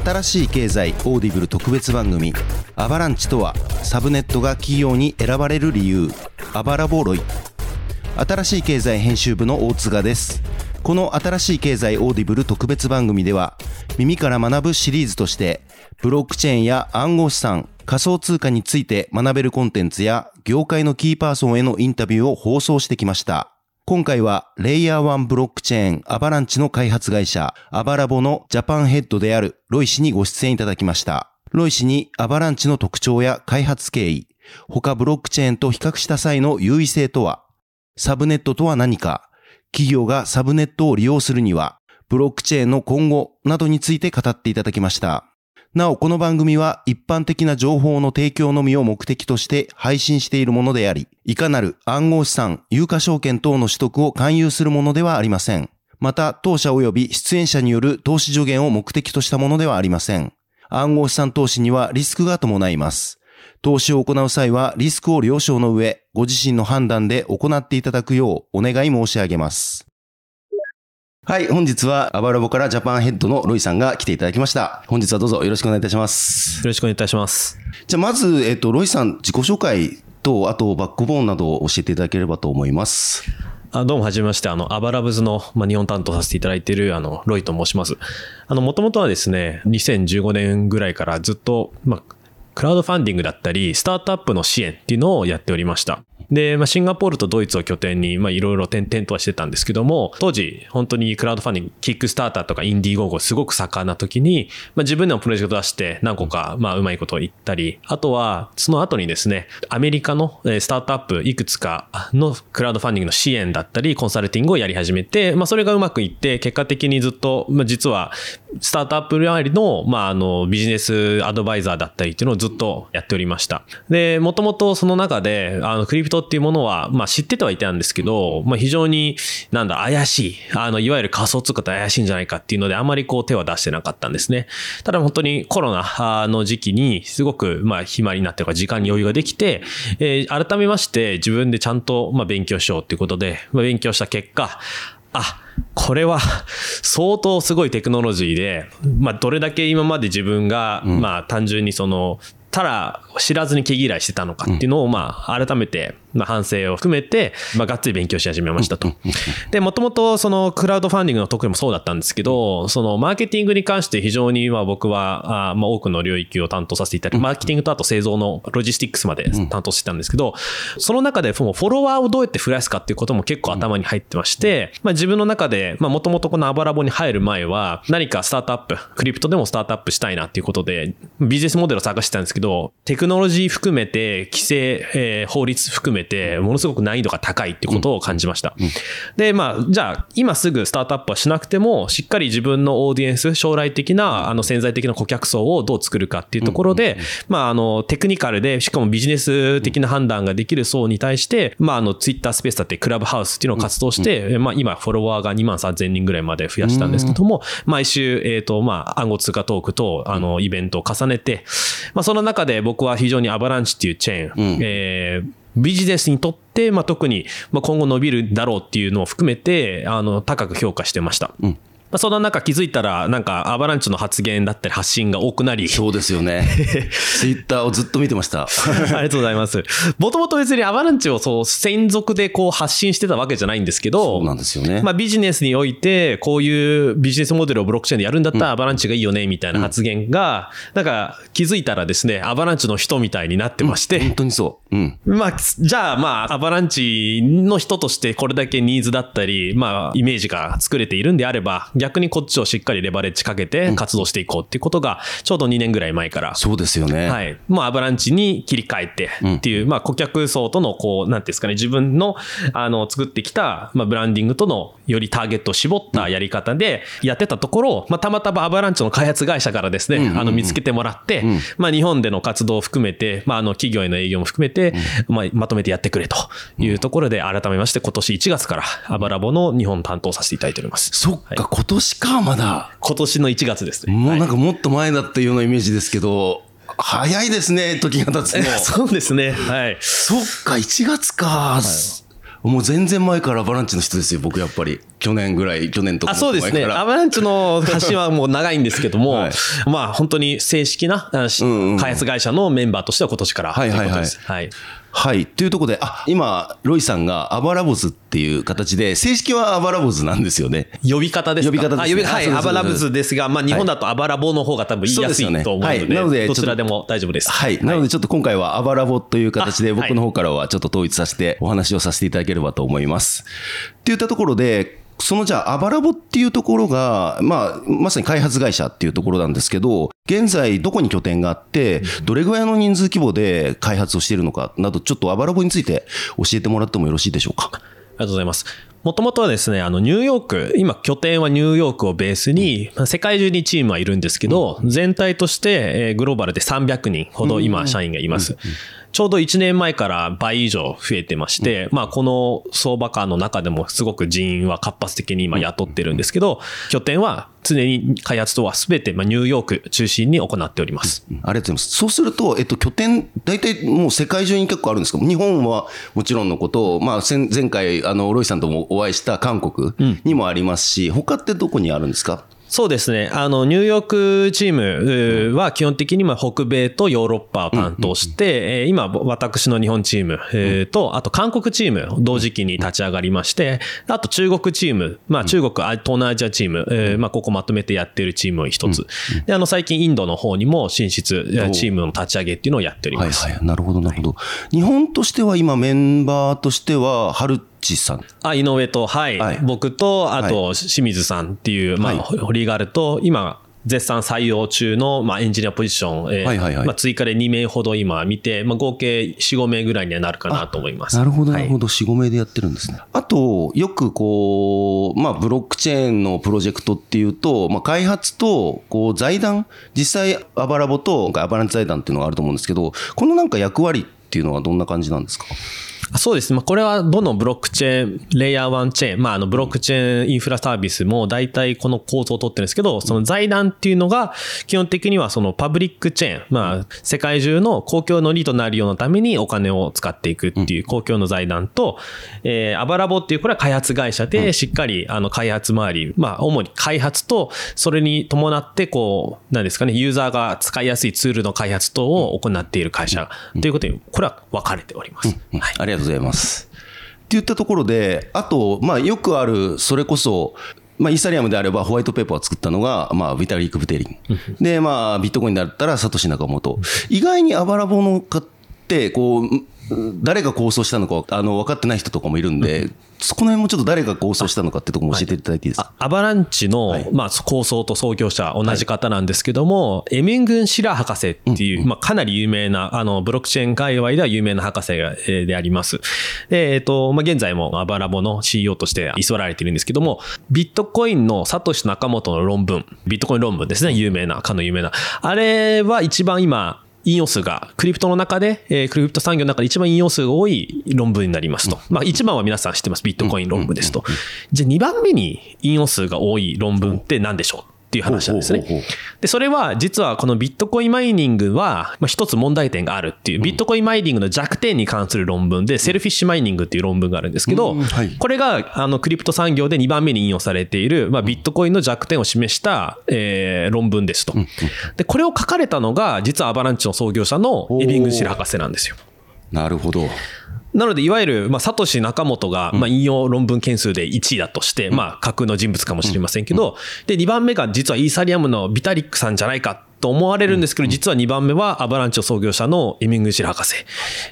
新しい経済オーディブル特別番組アバランチとはサブネットが企業に選ばれる理由 Ava Labs ロイ。新しい経済編集部の大塚です。この新しい経済オーディブル特別番組では耳から学ぶシリーズとしてブロックチェーンや暗号資産仮想通貨について学べるコンテンツや業界のキーパーソンへのインタビューを放送してきました。今回はレイヤー1ブロックチェーンアバランチの開発会社 Ava Labs のジャパンヘッドであるロイ氏にご出演いただきました。ロイ氏にアバランチの特徴や開発経緯、他ブロックチェーンと比較した際の優位性とは、サブネットとは何か、企業がサブネットを利用するには、ブロックチェーンの今後などについて語っていただきました。なお、この番組は一般的な情報の提供のみを目的として配信しているものであり、いかなる暗号資産、有価証券等の取得を勧誘するものではありません。また、当社及び出演者による投資助言を目的としたものではありません。暗号資産投資にはリスクが伴います。投資を行う際はリスクを了承の上、ご自身の判断で行っていただくようお願い申し上げます。はい、本日はアバラボからジャパンヘッドのロイさんが来ていただきました。本日はどうぞよろしくお願いいたします。よろしくお願いいたします。じゃあまず、えっと、ロイさん自己紹介と、あとバックボーンなどを教えていただければと思います。あどうもはじめまして、あの、アバラブズの、まあ、日本担当させていただいている、あの、ロイと申します。あの、もともとはですね、2015年ぐらいからずっと、まあ、クラウドファンディングだったり、スタートアップの支援っていうのをやっておりました。で、まあ、シンガポールとドイツを拠点に、まあ、いろいろ点々とはしてたんですけども、当時、本当にクラウドファンディング、キックスターターとかインディーゴーゴーすごく盛んな時に、まあ、自分でもプロジェクト出して何個か、まあ、うまいことを言ったり、あとは、その後にですね、アメリカのスタートアップいくつかのクラウドファンディングの支援だったり、コンサルティングをやり始めて、まあ、それがうまくいって、結果的にずっと、まあ、実は、スタートアップ周りの、まあ、あの、ビジネスアドバイザーだったりっていうのをずっとやっておりました。で、もともとその中で、あの、クリプトっていうものは、まあ知っててはいたんですけど、まあ非常になんだ怪しい、あのいわゆる仮想通貨って怪しいんじゃないかっていうのであまりこう手は出してなかったんですね。ただ本当にコロナの時期にすごくまあ暇になってるか時間に余裕ができて、えー、改めまして自分でちゃんとまあ勉強しようっていうことで、まあ、勉強した結果、あ、これは相当すごいテクノロジーで、まあ、どれだけ今まで自分が、まあ、単純にその、ただ知らずに毛嫌いしてたのかっていうのを、まあ、改めて、まあ、反省を含めて、まあ、がっつり勉強し始めましたと。で、もともと、その、クラウドファンディングの得意もそうだったんですけど、その、マーケティングに関して非常に、まあ、僕は、あまあ、多くの領域を担当させていただき、マーケティングとあと製造のロジスティックスまで担当してたんですけど、その中で、フォロワーをどうやって増やすかっていうことも結構頭に入ってまして、まあ、自分の中で、まあ、もともとこのアバラボに入る前は、何かスタートアップ、クリプトでもスタートアップしたいなっていうことで、ビジネスモデルを探してたんですけど、テクノロジー含めて、規制、えー、法律含めて、ものすごく難易度が高いってことを感じました。で、まあ、じゃあ、今すぐスタートアップはしなくても、しっかり自分のオーディエンス、将来的な、あの、潜在的な顧客層をどう作るかっていうところで、まあ、あの、テクニカルで、しかもビジネス的な判断ができる層に対して、まあ、あの、ツイッタースペースだってクラブハウスっていうのを活動して、まあ、今、フォロワーが2万3000人ぐらいまで増やしたんですけども、毎週、えっ、と、まあ、暗号通貨トークと、あの、イベントを重ねて、まあ、その中で僕は非常にアバランチっていうチェーン、うん、えー、ビジネスにとって、まあ、特に、まあ、今後伸びるだろうっていうのを含めて、あの、高く評価してました。うんまあ、そんな中気づいたら、なんかアバランチの発言だったり発信が多くなり。そうですよね。ツイッターをずっと見てました。ありがとうございます。もともと別にアバランチをそう、専属でこう発信してたわけじゃないんですけど、そうなんですよね。まあビジネスにおいて、こういうビジネスモデルをブロックチェーンでやるんだったらアバランチがいいよね、みたいな発言が、なんか気づいたらですね、アバランチの人みたいになってまして。うん、本当にそう。うん。まあ、じゃあまあ、アバランチの人としてこれだけニーズだったり、まあ、イメージが作れているんであれば、逆にこっちをしっかりレバレッジかけて活動していこうっていうことが、ちょうど2年ぐらい前から。そうですよね。はい。もうアバランチに切り替えてっていう、まあ顧客層とのこう、なんていうんですかね、自分の、あの、作ってきた、まあブランディングとのよりターゲットを絞ったやり方でやってたところ、まあたまたまアバランチの開発会社からですね、あの、見つけてもらって、まあ日本での活動を含めて、まああの、企業への営業も含めて、まあまとめてやってくれというところで、改めまして今年1月からアバラボの日本担当させていただいております。そっか、今年か、まだ。今年のの1月ですね。もうなんかもっと前だったようなイメージですけど、早いですね、時が経つの。そうですね。はい。そっか、1月か。はい、もう全然前からバランチの人ですよ、僕やっぱり。去年ぐらい、去年とかあそうですね。アバランチの発信はもう長いんですけども、はい、まあ本当に正式な、うんうん、開発会社のメンバーとしては今年からはいはいはい。はい。はい。というところで、あ、今、ロイさんがアバラボズっていう形で、正式はアバラボズなんですよね。呼び方ですか？呼び方です、ね、はい、アバラボズですが、まあ日本だとアバラボの方が多分言いやすいと思うので、はい、なので、どちらでも大丈夫です。はい。なのでちょっと今回はアバラボという形で、僕の方からはちょっと統一させてお話をさせていただければと思います。っていったところで、そのじゃあ、アバラボっていうところが、まあ、まさに開発会社っていうところなんですけど、現在どこに拠点があって、どれぐらいの人数規模で開発をしているのかなど、ちょっとアバラボについて教えてもらってもよろしいでしょうか？ありがとうございます。もともとはですね、あの、ニューヨーク、今拠点はニューヨークをベースに、世界中にチームはいるんですけど、全体として、えグローバルで300人ほど今、社員がいます。ちょうど1年前から倍以上増えてまして、まあ、この相場感の中でもすごく人員は活発的に今雇ってるんですけど、拠点は常に開発とは全て、まあ、ニューヨーク中心に行っております。ありがとうございます。そうすると、えっと、拠点、大体もう世界中に結構あるんですか日本はもちろんのこと、まあ、前回、あの、ロイさんともお会いした韓国にもありますし、うん、他ってどこにあるんですか？そうですね。あの、ニューヨークチームは基本的にま北米とヨーロッパを担当して、今、私の日本チームと、あと韓国チーム同時期に立ち上がりまして、あと中国チーム、まあ中国、東南アジアチーム、まあここまとめてやってるチームを一つ。で、あの、最近インドの方にも進出、チームの立ち上げっていうのをやっております。はいはい。なるほど、なるほど。日本としては今メンバーとしては、春チさん。あ、井上と、はい。はい、僕と、あと、清水さんっていう、まあ、ホリーガールと、今、絶賛採用中の、まあ、エンジニアポジション、えーはいはいはい、まあ、追加で2名ほど今見て、まあ、合計4、5名ぐらいにはなるかなと思います。なるほど、なるほど、4、5名でやってるんですね。あと、よくこう、まあ、ブロックチェーンのプロジェクトっていうと、まあ、開発と、こう、財団、実際、アバラボとアバランチ財団っていうのがあると思うんですけど、このなんか役割っていうのはどんな感じなんですかそうです。まあ、これはどのブロックチェーン、レイヤー1チェーン、まあ、あの、ブロックチェーンインフラサービスも大体この構造をとってるんですけど、その財団っていうのが、基本的にはそのパブリックチェーン、まあ、世界中の公共の利となるようなためにお金を使っていくっていう公共の財団と、えー、アバラボっていうこれは開発会社で、しっかり、あの、開発周り、まあ、主に開発と、それに伴って、こう、なんですかね、ユーザーが使いやすいツールの開発等を行っている会社ということに、これは分かれております。はい、ありがとうございます。って言ったところで、あと、まあ、よくある、それこそ、まあ、イーサリアムであればホワイトペーパーを作ったのが、まあ、ビタリーク・ブテリン。で、まあ、ビットコインだったらサトシ・ナカモト。意外にアバラボの買って、こう、誰が構想したのかあの分かってない人とかもいるんで、そこの辺もちょっと誰が構想したのかってとこも教えていただいていいですか、アバランチの、はい、まあ、構想と創業者、同じ方なんですけども、はい、エミングン・シラー博士っていう、うんうん、まあ、かなり有名な、あの、ブロックチェーン界隈では有名な博士が、えー、であります。で、えっ、ー、と、まあ、現在も Ava Labs の CEO として居座られているんですけども、ビットコインのサトシ・ナカモトの論文、ビットコイン論文ですね、有名な、かの有名な。あれは一番今、引用数が、クリプトの中で、えー、クリプト産業の中で一番引用数が多い論文になりますと。まあ一番は皆さん知ってます。ビットコイン論文ですと。じゃあ2番目に引用数が多い論文って何でしょう？っていう話なんですね。で、それは実はこのビットコインマイニングは、まあ、一つ問題点があるっていう、ビットコインマイニングの弱点に関する論文で、 selfish mining っていう論文があるんですけど、これがあのクリプト産業で2番目に引用されている、まあ、ビットコインの弱点を示した、えー、論文ですと。で、これを書かれたのが、実はアバランチの創業者のエビングシル博士なんですよ。なるほど。なので、いわゆる、まあ、サトシ・ナカモトが、まあ、引用論文件数で1位だとして、まあ、架空の人物かもしれませんけど、で、2番目が実はイーサリアムのビタリックさんじゃないかと思われるんですけど、実は2番目はアバランチョ創業者のエミング・シル博士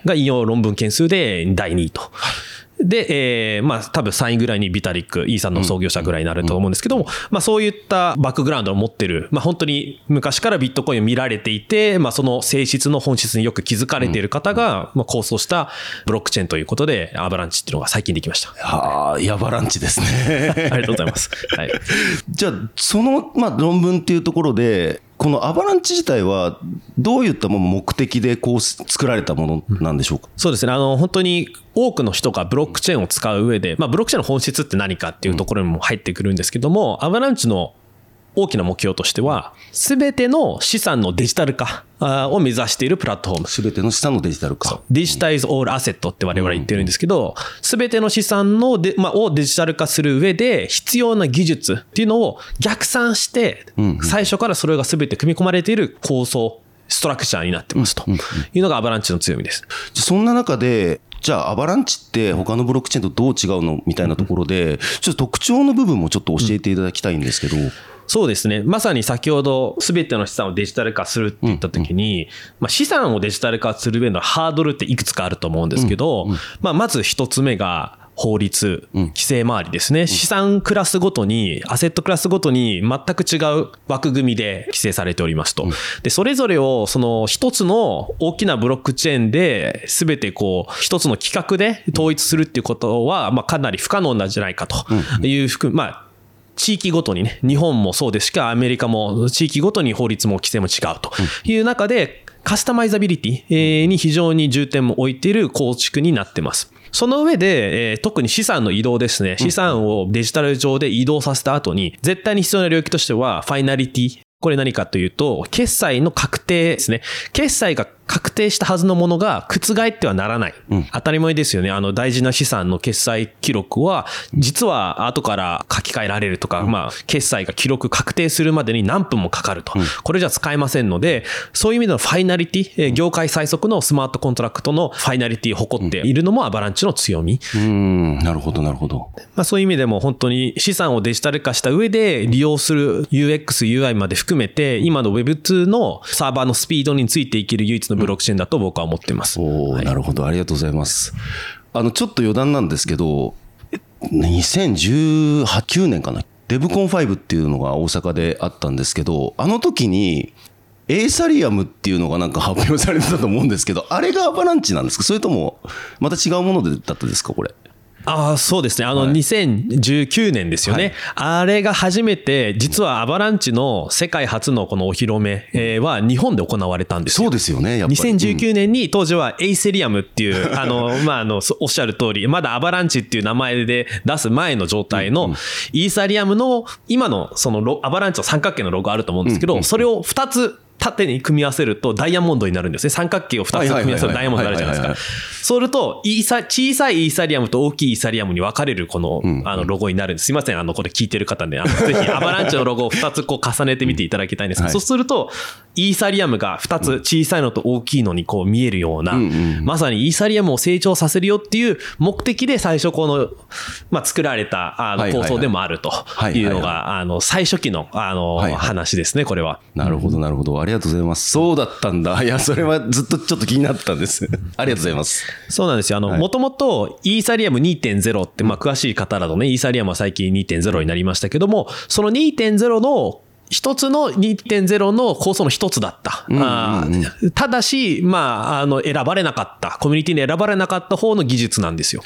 が引用論文件数で第2位と。で、えー、まあ多分3位ぐらいにビタリック、イーサンの創業者ぐらいになると思うんですけども、まあそういったバックグラウンドを持ってる、まあ本当に昔からビットコインを見られていて、まあその性質の本質によく気づかれている方が、まあ構想したブロックチェーンということで、アバランチっていうのが最近できました。はあ、ヤバランチですね。ありがとうございます。はい。じゃあ、その、まあ論文っていうところで、このアバランチ自体は、どういったもの目的でこう作られたものなんでしょうか、そうですね、あの本当に多くの人がブロックチェーンを使う上で、まあ、ブロックチェーンの本質って何かっていうところにも入ってくるんですけども、アバランチの大きな目標としては、すべての資産のデジタル化を目指しているプラットフォーム。すべての資産のデジタル化。デジタイズオールアセットって我々言ってるんですけど、すべての資産ので、まあ、をデジタル化する上で必要な技術っていうのを逆算して、最初からそれがすべて組み込まれている構想、ストラクチャーになってますというのがアバランチの強みです。そんな中で、じゃあ、アバランチって他のブロックチェーンとどう違うのみたいなところで、ちょっと特徴の部分もちょっと教えていただきたいんですけど。そうですね。まさに先ほど全ての資産をデジタル化するって言ったときに、まあ、資産をデジタル化する上のハードルっていくつかあると思うんですけど、まあ、まず一つ目が、法律、規制周りですね。資産クラスごとに、アセットクラスごとに全く違う枠組みで規制されておりますと。で、それぞれをその一つの大きなブロックチェーンで全てこう、一つの規格で統一するっていうことは、まあかなり不可能なんじゃないかという含まあ地域ごとにね、日本もそうですしか、アメリカも地域ごとに法律も規制も違うという中で、カスタマイザビリティえーに非常に重点も置いている構築になってます。その上で、えー特に資産の移動ですね。資産をデジタル上で移動させた後に、絶対に必要な領域としては、ファイナリティ。これ何かというと、決済の確定ですね。決済が確定したはずのものが覆ってはならない。当たり前ですよね。あの大事な資産の決済記録は、実は後から書き換えられるとか、まあ、決済が記録確定するまでに何分もかかると。これじゃ使えませんので、そういう意味でのファイナリティ、えー業界最速のスマートコントラクトのファイナリティを誇っているのもアバランチの強み。うーん、なるほど、なるほど。まあ、そういう意味でも本当に資産をデジタル化した上で利用する UX、UI まで含めて、今の Web2 のサーバーのスピードについていける唯一のブロックチェーンだと僕は思っています。おーなるほど、ありがとうございます。あの、ちょっと余談なんですけど、え2018、9年かな？デブコン5っていうのが大阪であったんですけど、あの時に、エーサリアムっていうのがなんか発表されてたと思うんですけど、あれがアバランチなんですか？それとも、また違うものでだったですか？これ。ああ、そうですね。あの、2019年ですよね。あれが初めて、実はアバランチの世界初のこのお披露目えーは日本で行われたんですよそうですよね、やっぱり。2019年に当時はエイセリアムっていう、あの、まあ、あの、そおっしゃる通り、まだアバランチっていう名前で出す前の状態のイーサリアムの今のそのロアバランチの三角形のロゴあると思うんですけど、それを2つ縦に組み合わせるとダイヤモンドになるんですね。三角形を2つ組み合わせるとダイヤモンドになるじゃないですか。そうすると、イーサ、小さいイーサリアムと大きいイーサリアムに分かれるこの、あの、ロゴになるんです。すいません、あの、これ聞いてる方ね、あの、ぜひアバランチのロゴを2つこう重ねてみていただきたいんですけど、はいそうすると、イーサリアムが2つ小さいのと大きいのにこう見えるような、まさにイーサリアムを成長させるよっていう目的で最初この、まあ、作られたあの構想でもあるというのが、あの、最初期の、あの、話ですね、これは。なるほど、なるほど。ありがとうございます。そうだったんだ。いや、それはずっとちょっと気になったんです。ありがとうございます。そうなんですよ。あの、もともと、イーサリアム2.0って、まあ、詳しい方だとね、イーサリアムは最近2.0になりましたけども、その2.0の、一つの2.0の構想の一つだった。あーただし、まあ、あの、選ばれなかった、コミュニティに選ばれなかった方の技術なんですよ。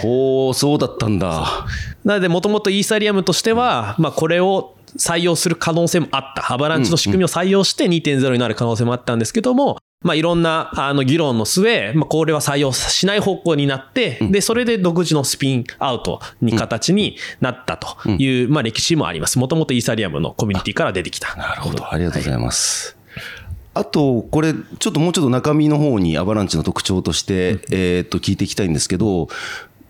ほう、そうだったんだ。なので、もともとイーサリアムとしては、まあ、これを採用する可能性もあった。アバランチの仕組みを採用して2.0になる可能性もあったんですけども、まあ、いろんな、あの、議論の末、まあ、これは採用しない方向になって、で、それで独自のスピンアウトに形になったという、まあ、歴史もあります。もともとイーサリアムのコミュニティから出てきた。なるほど。ありがとうございます。あと、これ、ちょっともうちょっと中身の方にアバランチの特徴として、えーっと、聞いていきたいんですけど、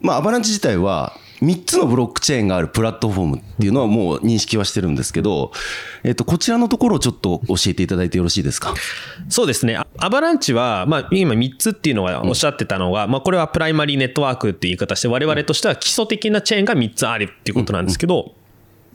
まあ、アバランチ自体は、3つのブロックチェーンがあるプラットフォームっていうのはもう認識はしてるんですけど、えーっと、こちらのところをちょっと教えていただいてよろしいですか？そうですね。あアバランチは、まあ、今3つっていうのはおっしゃってたのが、まあ、これはプライマリーネットワークっていう言い方して、我々としては基礎的なチェーンが3つあるっていうことなんですけど、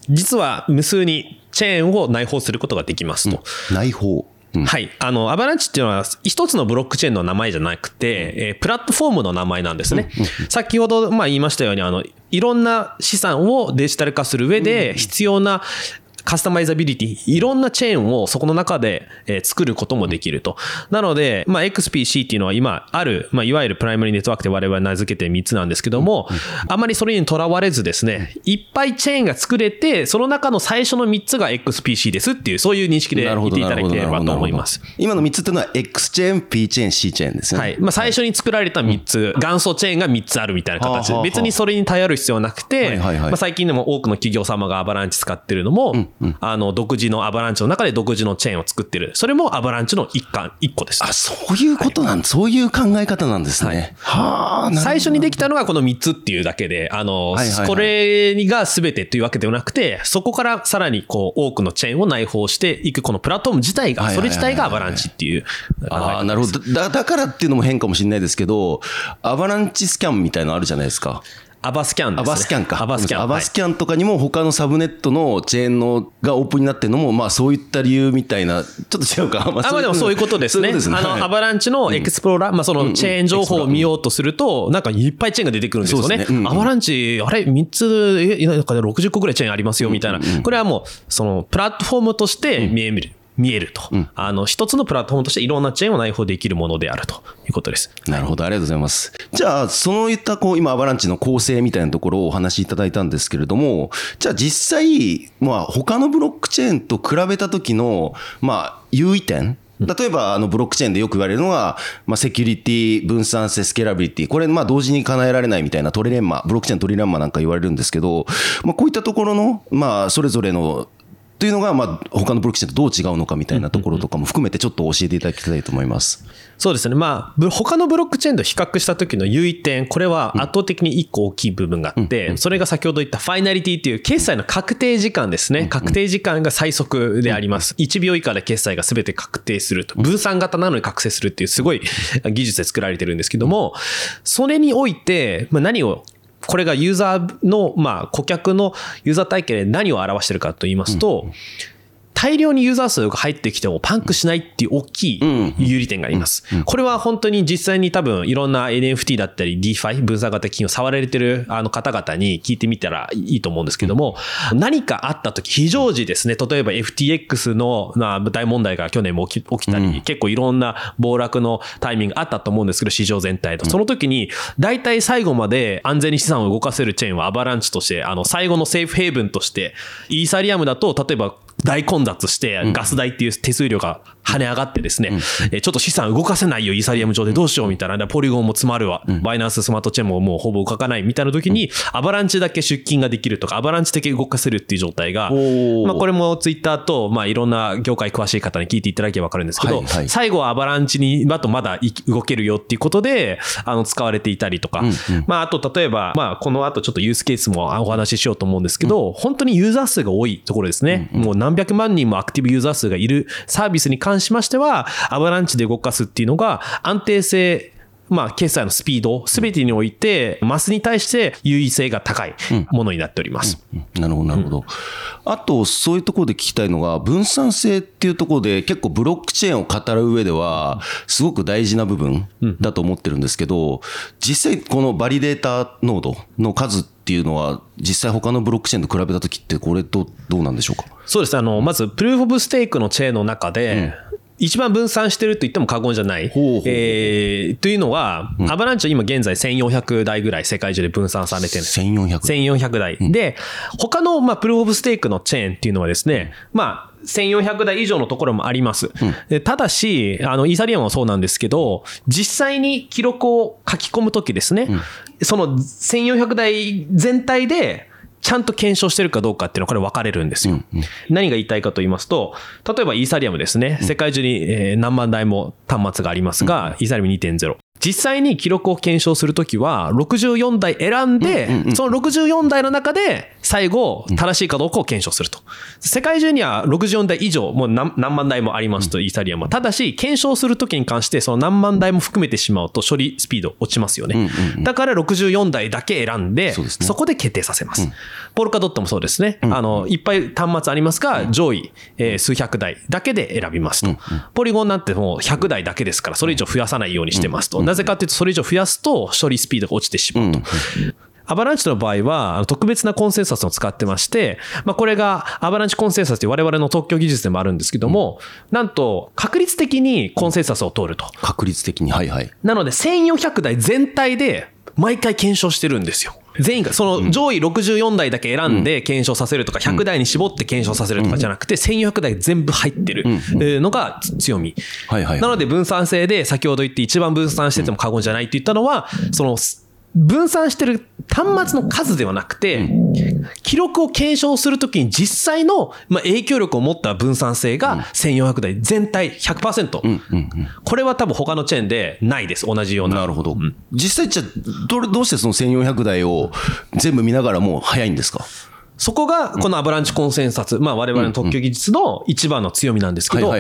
実は無数にチェーンを内包することができますと。内包。うん。はい。あの、アバランチっていうのは一つのブロックチェーンの名前じゃなくて、えープラットフォームの名前なんですね。先ほど、まあ言いましたように、あの、いろんな資産をデジタル化する上で必要なカスタマイザビリティ、いろんなチェーンをそこの中で、えー作ることもできると。なので、まあ XPC っていうのは今ある、まあいわゆるプライマリーネットワークで我々名付けて3つなんですけども、あまりそれにとらわれずですね、いっぱいチェーンが作れて、その中の最初の3つが XPC ですっていう、そういう認識でなるほどいていただければと思います。今の3つっていうのは X チェーン、P チェーン、C チェーンですね。はい。まあ、最初に作られた3つ、元祖チェーンが3つあるみたいな形で、別にそれに頼る必要なくて、まあ、最近でも多くの企業様がアバランチ使ってるのも、あの、独自のアバランチの中で独自のチェーンを作ってる。それもアバランチの一環、一個です。あ、そういうことなん、そういう考え方なんですね。はあ、なるほど最初にできたのがこの3つっていうだけで、あの、はいはいはいこれが全てというわけではなくて、そこからさらにこう多くのチェーンを内包していくこのプラットフォーム自体が、はいはいはいはいそれ自体がアバランチっていう。ああ、なるほど。だ、だからっていうのも変かもしれないですけど、アバランチスキャンみたいなのあるじゃないですか。アバスキャンですアね。バスキャンか。アバスキャン。アバスキャンとかにも他のサブネットのチェーンのがオープンになってるのも、まあそういった理由みたいな、ちょっと違うか。まあまあでもそういうことですね。そういうことあの、はいアバランチのエクスプローラー、まあそのチェーン情報を見ようとすると、なんかいっぱいチェーンが出てくるんですよねねうんう。んアバランチ、あれ、3つ、え、なんか60個ぐらいチェーンありますよ、みたいな。これはもう、その、プラットフォームとして見える。見えると。あの、一つのプラットフォームとしていろんなチェーンを内包できるものであるということです。なるほど、ありがとうございます。じゃあ、そういった、こう、今、アバランチの構成みたいなところをお話しいただいたんですけれども、じゃあ実際、まあ、他のブロックチェーンと比べた時の、まあ、優位点例えば、あの、ブロックチェーンでよく言われるのは、まあ、セキュリティ、分散性、スケラビリティ。これ、まあ、同時に叶えられないみたいなトレレンマ、ブロックチェーントリレンマなんか言われるんですけど、まあ、こういったところの、まあ、それぞれの、というのが、まあ、他のブロックチェーンとどう違うのかみたいなところとかも含めてちょっと教えていただきたいと思います。そうですね。まあ、ブ他のブロックチェーンと比較した時の優位点、これは圧倒的に一個大きい部分があって、それが先ほど言ったファイナリティっていう決済の確定時間ですね。確定時間が最速であります。1秒以下で決済が全て確定すると。分散型なのに覚醒するっていうすごい技術で作られてるんですけども、それにおいて、まあ、何をこれがユーザーの、まあ、顧客のユーザー体系で何を表しているかと言いますと、大量にユーザー数が入ってきてもパンクしないっていう大きい有利点があります。これは本当に実際に多分いろんな NFT だったり DeFi、分散型金を触られてるあの方々に聞いてみたらいいと思うんですけども、何かあった時、非常時ですね、例えば FTX のまあ大問題が去年も起きたり、結構いろんな暴落のタイミングがあったと思うんですけど、市場全体と。その時に、大体最後まで安全に資産を動かせるチェーンはアバランチとして、あの、最後のセーフヘイブンとして、イーサリアムだと、例えば大混雑して、ガス代っていう手数料が跳ね上がってですね、えーちょっと資産動かせないよ、イーサリアム上でどうしようみたいな、でポリゴンも詰まるわ、バイナンススマートチェーンももうほぼ動かないみたいな時に、アバランチだけ出金ができるとか、アバランチだけ動かせるっていう状態が、ー。まあこれもツイッターと、まあいろんな業界詳しい方に聞いていただければわかるんですけど、はいはい。最後はアバランチに、だとまだい動けるよっていうことで、あの、使われていたりとか、まああと例えば、まあこの後ちょっとユースケースもお話ししようと思うんですけど、本当にユーザー数が多いところですね。もう何百万人もアクティブユーザー数がいるサービスに関しましては、アバランチで動かすっていうのが安定性、まあ、決済のスピード、すべてにおいて、マスに対して優位性が高いものになっております。うんなるほど、なるほど。あと、そういうところで聞きたいのが、分散性っていうところで、結構ブロックチェーンを語る上では、すごく大事な部分だと思ってるんですけど、実際、このバリデータノードの数っていうのは、実際他のブロックチェーンと比べたときって、これどう、どうなんでしょうか？そうですね。あの、まず、プルーフ・オブ・ステークのチェーンの中で、一番分散してると言っても過言じゃない。ほうほうえーというのは、アバランチは今現在1400台ぐらい世界中で分散されてるんです。1400。1400台。で、他の、まあ、プルーフ・オブ・ステークのチェーンっていうのはですね、まあ、1400台以上のところもあります。でただし、あの、イーサリアムはそうなんですけど、実際に記録を書き込むときですね、その1400台全体で、ちゃんと検証してるかどうかっていうのはこれ分かれるんですよ。何が言いたいかと言いますと、例えばイーサリアムですね、世界中にえー何万台も端末がありますが、イーサリアム2.0。実際に記録を検証するときは、64台選んで、その64台の中で、最後、正しいかどうかを検証すると。世界中には64台以上、もう何何万台もありますと、イーサリアムは。ただし、検証するときに関して、その何万台も含めてしまうと、処理スピード落ちますよね。だから64台だけ選んで、そこで決定させます。ポルカドットもそうですね。あの、いっぱい端末ありますが、上位、えー数百台だけで選びますと。ポリゴンなんてもう100台だけですから、それ以上増やさないようにしてますと。なぜかというと、それ以上増やすと処理スピードが落ちてしまうと。アバランチの場合は、特別なコンセンサスを使ってまして、まあ、これがアバランチコンセンサスという我々の特許技術でもあるんですけども、なんと、確率的にコンセンサスを通ると。確率的に、はいはい。なので、1400台全体で毎回検証してるんですよ。全員が、その上位64台だけ選んで検証させるとか、100台に絞って検証させるとかじゃなくて、1400台全部入ってる。えーのが強み。なので分散性で、先ほど言って一番分散してても過言じゃないって言ったのは、その、分散してる端末の数ではなくて、記録を検証するときに実際の、まあ、影響力を持った分散性が1400台全体100%。これは多分他のチェーンでないです。同じような。なるほど。実際じゃあどれ、どうしてその1400台を全部見ながらも早いんですか？そこがこのアバランチコンセンサス、まあ我々の特許技術の一番の強みなんですけど。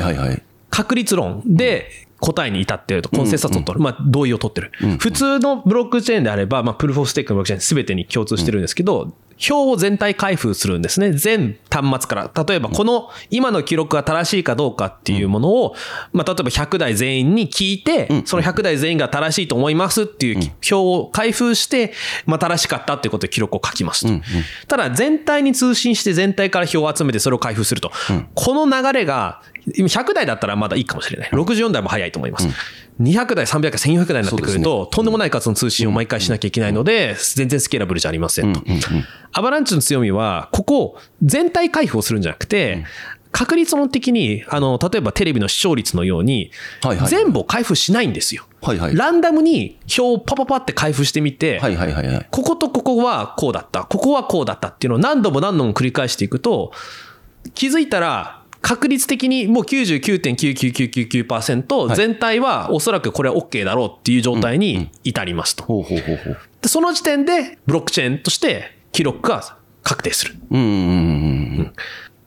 確率論で答えに至っていると、コンセンサスを取る、まあ同意を取ってる。普通のブロックチェーンであれば、まあプルフォーステークのブロックチェーンすべてに共通してるんですけど、表を全体開封するんですね。全端末から。例えばこの今の記録が正しいかどうかっていうものを、まあ例えば100台全員に聞いて、その100台全員が正しいと思いますっていう表を開封して、まあ正しかったっていうことで記録を書きますと。ただ全体に通信して全体から表を集めてそれを開封すると。この流れが、今100台だったらまだいいかもしれない。64台も早いと思います。200台、300台、1400台になってくると、とんでもない数の通信を毎回しなきゃいけないので、全然スケーラブルじゃありませんと。アバランチの強みは、ここ、全体開封をするんじゃなくて、確率論的に、あの、例えばテレビの視聴率のようにはいはい、全部を開封しないんですよ。はいはいランダムに表をパパパって開封してみて、はいはいはいはい。こことここはこうだった、ここはこうだったっていうのを何度も何度も繰り返していくと、気づいたら、確率的にもう99.99999%、全体はおそらくこれは OK だろうっていう状態に至りますと。その時点でブロックチェーンとして記録が確定する。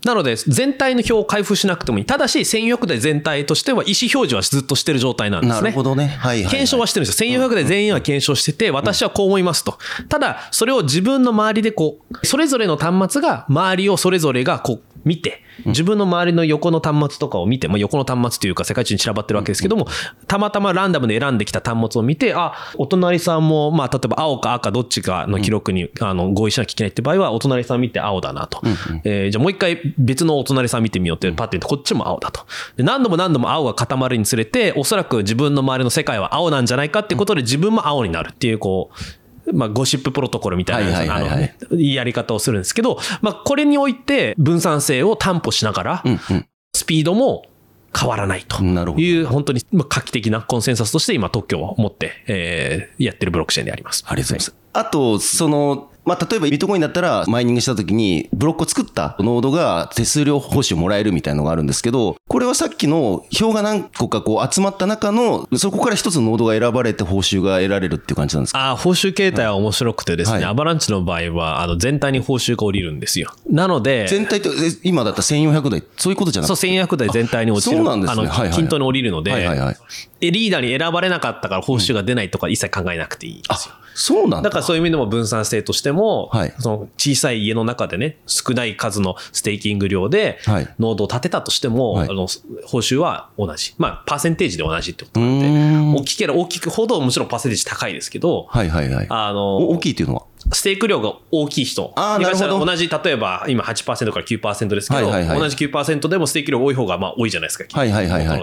なので、全体の表を開封しなくてもいい。ただし、1400台全体としては意思表示はずっとしてる状態なんですね。なるほどね。はいはい、はい。検証はしてるんですよ。1400台全員は検証してて、私はこう思いますと。ただ、それを自分の周りでこう、それぞれの端末が、周りをそれぞれがこう、見て、自分の周りの横の端末とかを見て、まあ、横の端末というか世界中に散らばってるわけですけども、たまたまランダムで選んできた端末を見て、あ、お隣さんも、まあ、例えば青か赤どっちかの記録に、あの合意しなきゃいけないって場合は、お隣さん見て青だなと。えーじゃあもう一回別のお隣さん見てみようって、パッて見て、こっちも青だと。で何度も何度も青が固まるにつれて、おそらく自分の周りの世界は青なんじゃないかってことで、自分も青になるっていう、こう、まあ、ゴシッププロトコルみたいな、はいはいはいはい。あのねやり方をするんですけど、まあ、これにおいて分散性を担保しながら、スピードも変わらないと。いう、本当にまあ画期的なコンセンサスとして今特許を持って、えーやってるブロックチェーンであります。ありがとうございます。あと、その、まあ、例えばビットコインだったら、マイニングしたときに、ブロックを作ったノードが手数料報酬もらえるみたいなのがあるんですけど、これはさっきの表が何個かこう集まった中の、そこから一つのノードが選ばれて報酬が得られるっていう感じなんですか？ああ、報酬形態は面白くてですね、はいアバランチの場合は、あの、全体に報酬が降りるんですよ。なので、全体って、え今だったら1400台、そういうことじゃなそう、くて。1400台全体に落ちる。そうなんですねあの、均等に降りるので、はいはいはいでリーダーに選ばれなかったから報酬が出ないとか一切考えなくていいんですよ。そうなんだ。だからそういう意味でも分散性としても、はいその小さい家の中でね、少ない数のステーキング量ではい、ノードを立てたとしても、はいあの報酬は同じ。まあ、パーセンテージで同じってことなんで、ん大きければ大きくほどもちろんパーセンテージ高いですけど、はいはいはい。あの、お大きいっていうのは？ステーク量が大きい人。あーなるほどに関しては同じ、例えば今8%から9%ですけど、はいはいはい同じ9%でもステーク量多い方がまあ多いじゃないですか。はいはいはいはい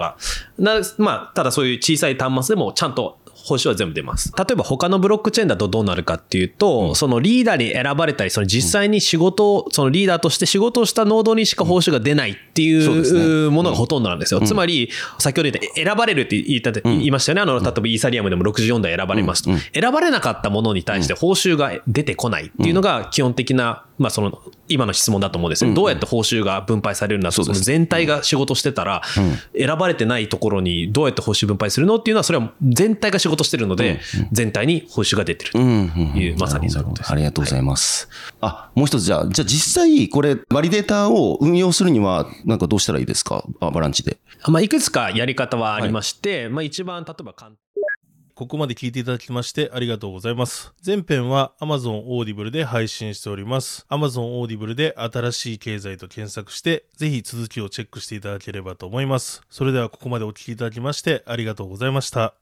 まあ、ただそういう小さい端末でもちゃんと報酬は全部出ます。例えば他のブロックチェーンだとどうなるかっていうと、そのリーダーに選ばれたり、その実際に仕事を、そのリーダーとして仕事をしたノードにしか報酬が出ないっていそうものがほとんどなんですよ。つまり、先ほど言った選ばれるって言った、言いましたよね。あの、例えばイーサリアムでも64台選ばれますと。選ばれなかったものに対して報酬が出てこないっていうのが基本的な、まあその、今の質問だと思うんですよ。どうやって報酬が分配されるんだと、その全体が仕事してたら、選ばれてないところにどうやって報酬分配するのっていうのは、それは全体が仕事してるので、全体に報酬が出てるという、まさにそういうことです。ありがとうございます。あ、もう一つじゃあ、じゃあ実際これ、バリデータを運用するには、なんかどうしたらいいですか？アバランチで。まあ、いくつかやり方はありまして、まあ一番例えば簡単ここまで聞いていただきましてありがとうございます。前編は Amazon Audible で配信しております。Amazon Audible で新しい経済と検索して、ぜひ続きをチェックしていただければと思います。それではここまでお聞きいただきましてありがとうございました。